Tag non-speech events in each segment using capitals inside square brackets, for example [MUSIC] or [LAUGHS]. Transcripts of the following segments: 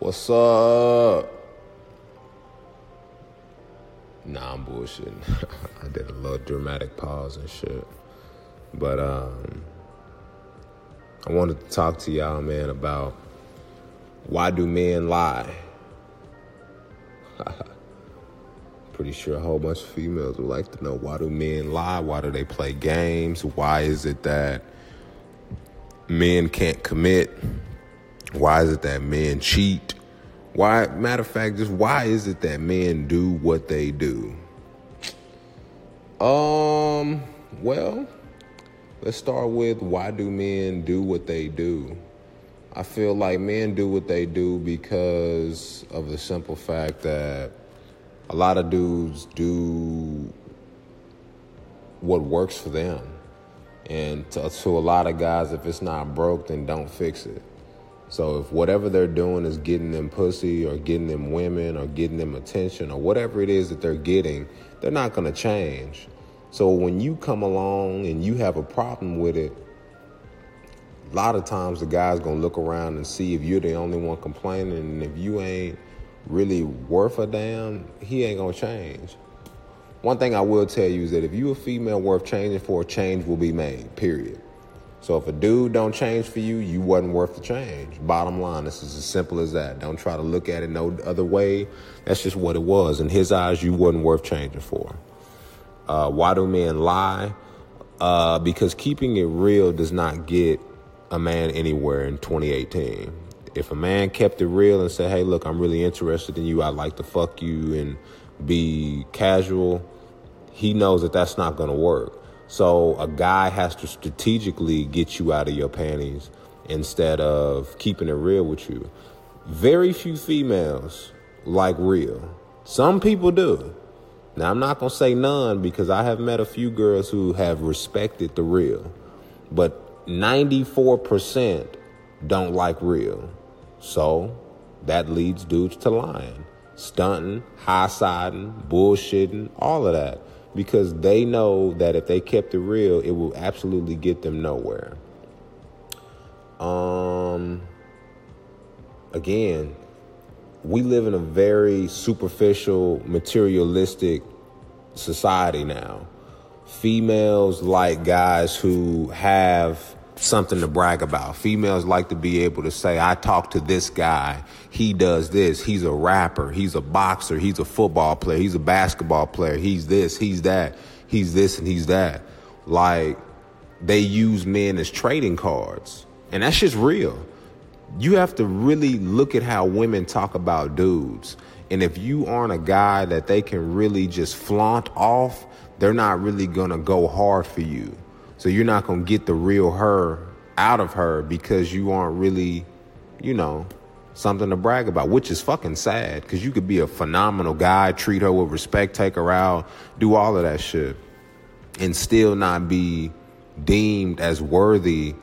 What's up? Nah, I'm bullshitting. [LAUGHS] I did a little dramatic pause and shit. But um I wanted to talk to y'all, man, about why do men lie? [LAUGHS] Pretty sure a whole bunch of females would like to know why do men lie? Why do they play games? Why is it that men can't commit? Why is it that men cheat? Why, matter of fact, just why is it that men do what they do? Um, well, let's start with why do men do what they do? I feel like men do what they do because of the simple fact that a lot of dudes do what works for them. And to, to a lot of guys, if it's not broke, then don't fix it. So if whatever they're doing is getting them pussy or getting them women or getting them attention or whatever it is that they're getting, they're not going to change. So when you come along and you have a problem with it, a lot of times the guy's going to look around and see if you're the only one complaining and if you ain't really worth a damn, he ain't going to change. One thing I will tell you is that if you a female worth changing for, change will be made, period. So if a dude don't change for you, you wasn't worth the change. Bottom line, this is as simple as that. Don't try to look at it no other way. That's just what it was. In his eyes, you wasn't worth changing for. Uh, why do men lie? Uh, because keeping it real does not get a man anywhere in 2018. If a man kept it real and said, "Hey, look, I'm really interested in you. I'd like to fuck you and be casual," he knows that that's not going to work. So a guy has to strategically get you out of your panties instead of keeping it real with you. Very few females like real. Some people do. Now I'm not going to say none because I have met a few girls who have respected the real. But 94% don't like real. So that leads dudes to lying, stunting, high siding, bullshitting, all of that because they know that if they kept it real, it will absolutely get them nowhere. Um, again, we live in a very superficial, materialistic society now. Females like guys who have something to brag about. Females like to be able to say, I talked to this guy. He does this. He's a rapper. He's a boxer. He's a football player. He's a basketball player. He's this. He's that. He's this and he's that. Like, they use men as trading cards. And that's just real. You have to really look at how women talk about dudes. And if you aren't a guy that they can really just flaunt off, they're not really gonna go hard for you. So you're not going to get the real her out of her because you aren't really, you know, something to brag about, which is fucking sad because you could be a phenomenal guy, treat her with respect, take her out, do all of that shit, and still not be deemed as worthy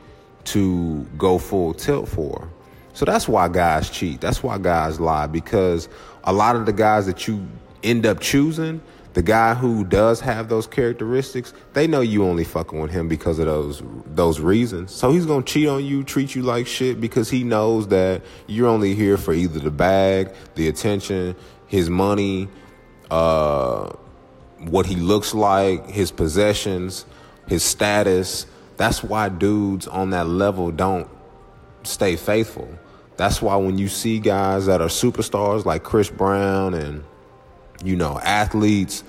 to go full tilt for. So that's why guys cheat. That's why guys lie because a lot of the guys that you end up choosing the guy who does have those characteristics, they know you only fucking with him because of those those reasons. So he's gonna cheat on you, treat you like shit because he knows that you're only here for either the bag, the attention, his money, uh, what he looks like, his possessions, his status. That's why dudes on that level don't stay faithful. That's why when you see guys that are superstars like Chris Brown and you know, athletes,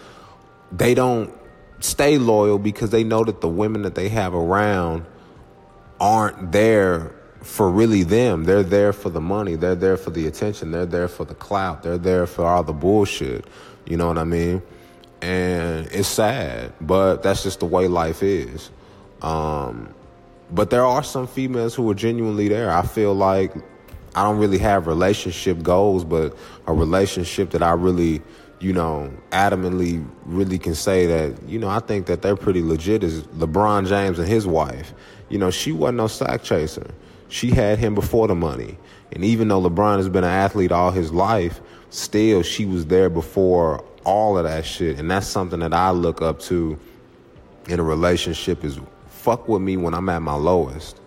they don't stay loyal because they know that the women that they have around aren't there for really them. They're there for the money. They're there for the attention. They're there for the clout. They're there for all the bullshit. You know what I mean? And it's sad, but that's just the way life is. Um, but there are some females who are genuinely there. I feel like I don't really have relationship goals, but a relationship that I really you know, adamantly really can say that, you know, I think that they're pretty legit is LeBron James and his wife. You know, she wasn't no sack chaser. She had him before the money. And even though LeBron has been an athlete all his life, still she was there before all of that shit. And that's something that I look up to in a relationship is fuck with me when I'm at my lowest.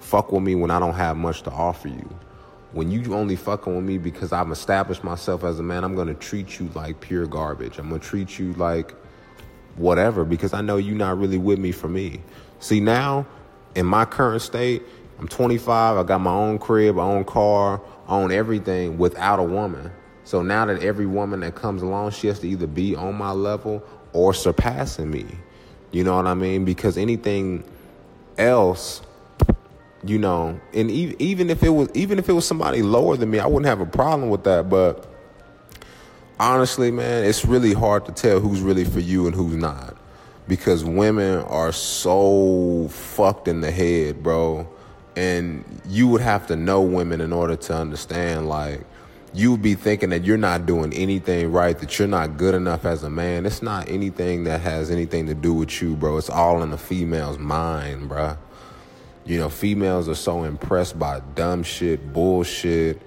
Fuck with me when I don't have much to offer you. When you only fucking with me because I've established myself as a man, I'm gonna treat you like pure garbage. I'm gonna treat you like whatever because I know you're not really with me for me. See now, in my current state, I'm 25. I got my own crib, my own car, own everything without a woman. So now that every woman that comes along, she has to either be on my level or surpassing me. You know what I mean? Because anything else you know, and even if it was even if it was somebody lower than me, I wouldn't have a problem with that. But honestly, man, it's really hard to tell who's really for you and who's not because women are so fucked in the head, bro. And you would have to know women in order to understand, like, you would be thinking that you're not doing anything right, that you're not good enough as a man. It's not anything that has anything to do with you, bro. It's all in the female's mind, bro. You know, females are so impressed by dumb shit, bullshit,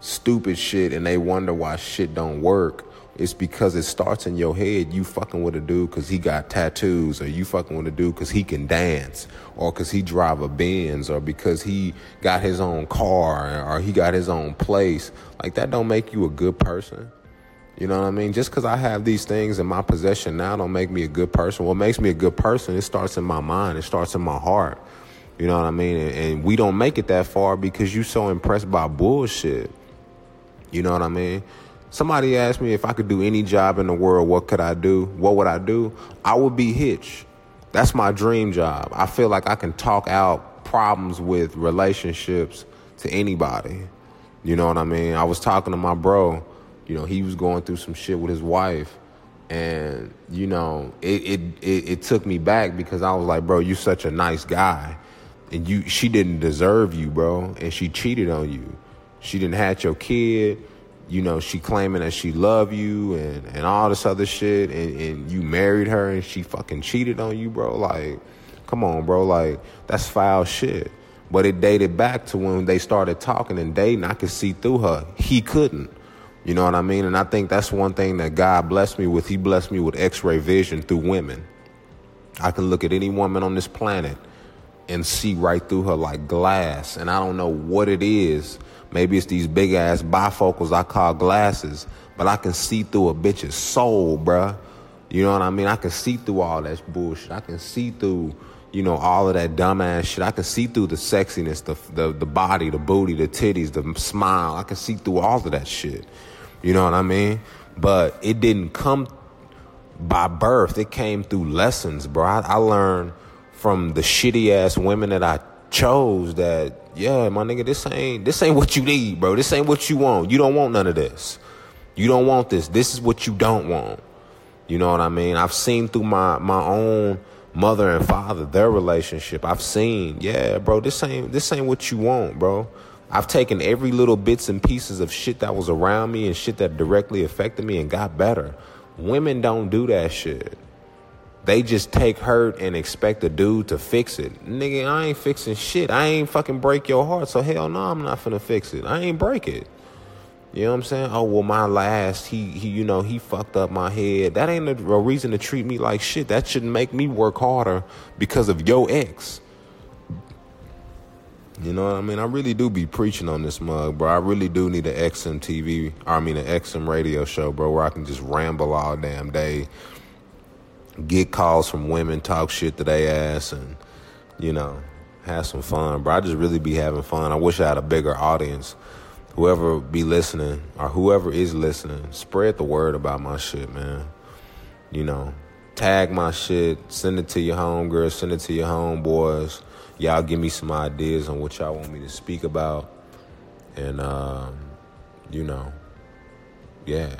stupid shit, and they wonder why shit don't work. It's because it starts in your head. You fucking with a dude because he got tattoos, or you fucking with a dude because he can dance, or because he drive a Benz, or because he got his own car, or he got his own place. Like that don't make you a good person. You know what I mean? Just because I have these things in my possession now don't make me a good person. What makes me a good person, it starts in my mind. It starts in my heart. You know what I mean? And, and we don't make it that far because you're so impressed by bullshit. You know what I mean? Somebody asked me if I could do any job in the world, what could I do? What would I do? I would be Hitch. That's my dream job. I feel like I can talk out problems with relationships to anybody. You know what I mean? I was talking to my bro. You know, he was going through some shit with his wife. And, you know, it, it, it, it took me back because I was like, bro, you're such a nice guy and you she didn't deserve you, bro, and she cheated on you. She didn't have your kid. You know, she claiming that she love you and, and all this other shit and, and you married her and she fucking cheated on you, bro. Like, come on, bro. Like, that's foul shit. But it dated back to when they started talking and dating. I could see through her. He couldn't. You know what I mean? And I think that's one thing that God blessed me with. He blessed me with x ray vision through women. I can look at any woman on this planet and see right through her like glass. And I don't know what it is. Maybe it's these big ass bifocals I call glasses, but I can see through a bitch's soul, bruh. You know what I mean? I can see through all that bullshit. I can see through, you know, all of that dumbass shit. I can see through the sexiness, the, the, the body, the booty, the titties, the smile. I can see through all of that shit. You know what I mean? But it didn't come by birth. It came through lessons, bro. I, I learned from the shitty ass women that I chose that yeah, my nigga, this ain't this ain't what you need, bro. This ain't what you want. You don't want none of this. You don't want this. This is what you don't want. You know what I mean? I've seen through my my own mother and father their relationship. I've seen, yeah, bro, this ain't this ain't what you want, bro. I've taken every little bits and pieces of shit that was around me and shit that directly affected me and got better. Women don't do that shit. They just take hurt and expect a dude to fix it. Nigga, I ain't fixing shit. I ain't fucking break your heart, so hell no, I'm not finna fix it. I ain't break it. You know what I'm saying? Oh well, my last, he, he, you know, he fucked up my head. That ain't a, a reason to treat me like shit. That shouldn't make me work harder because of your ex. You know what I mean? I really do be preaching on this mug, bro. I really do need an XM TV, I mean an XM radio show, bro, where I can just ramble all damn day get calls from women, talk shit to their ass, and you know, have some fun. Bro, I just really be having fun. I wish I had a bigger audience. Whoever be listening or whoever is listening, spread the word about my shit, man. You know, tag my shit, send it to your homegirls, send it to your homeboys. Y'all give me some ideas on what y'all want me to speak about. And, um, you know, yeah.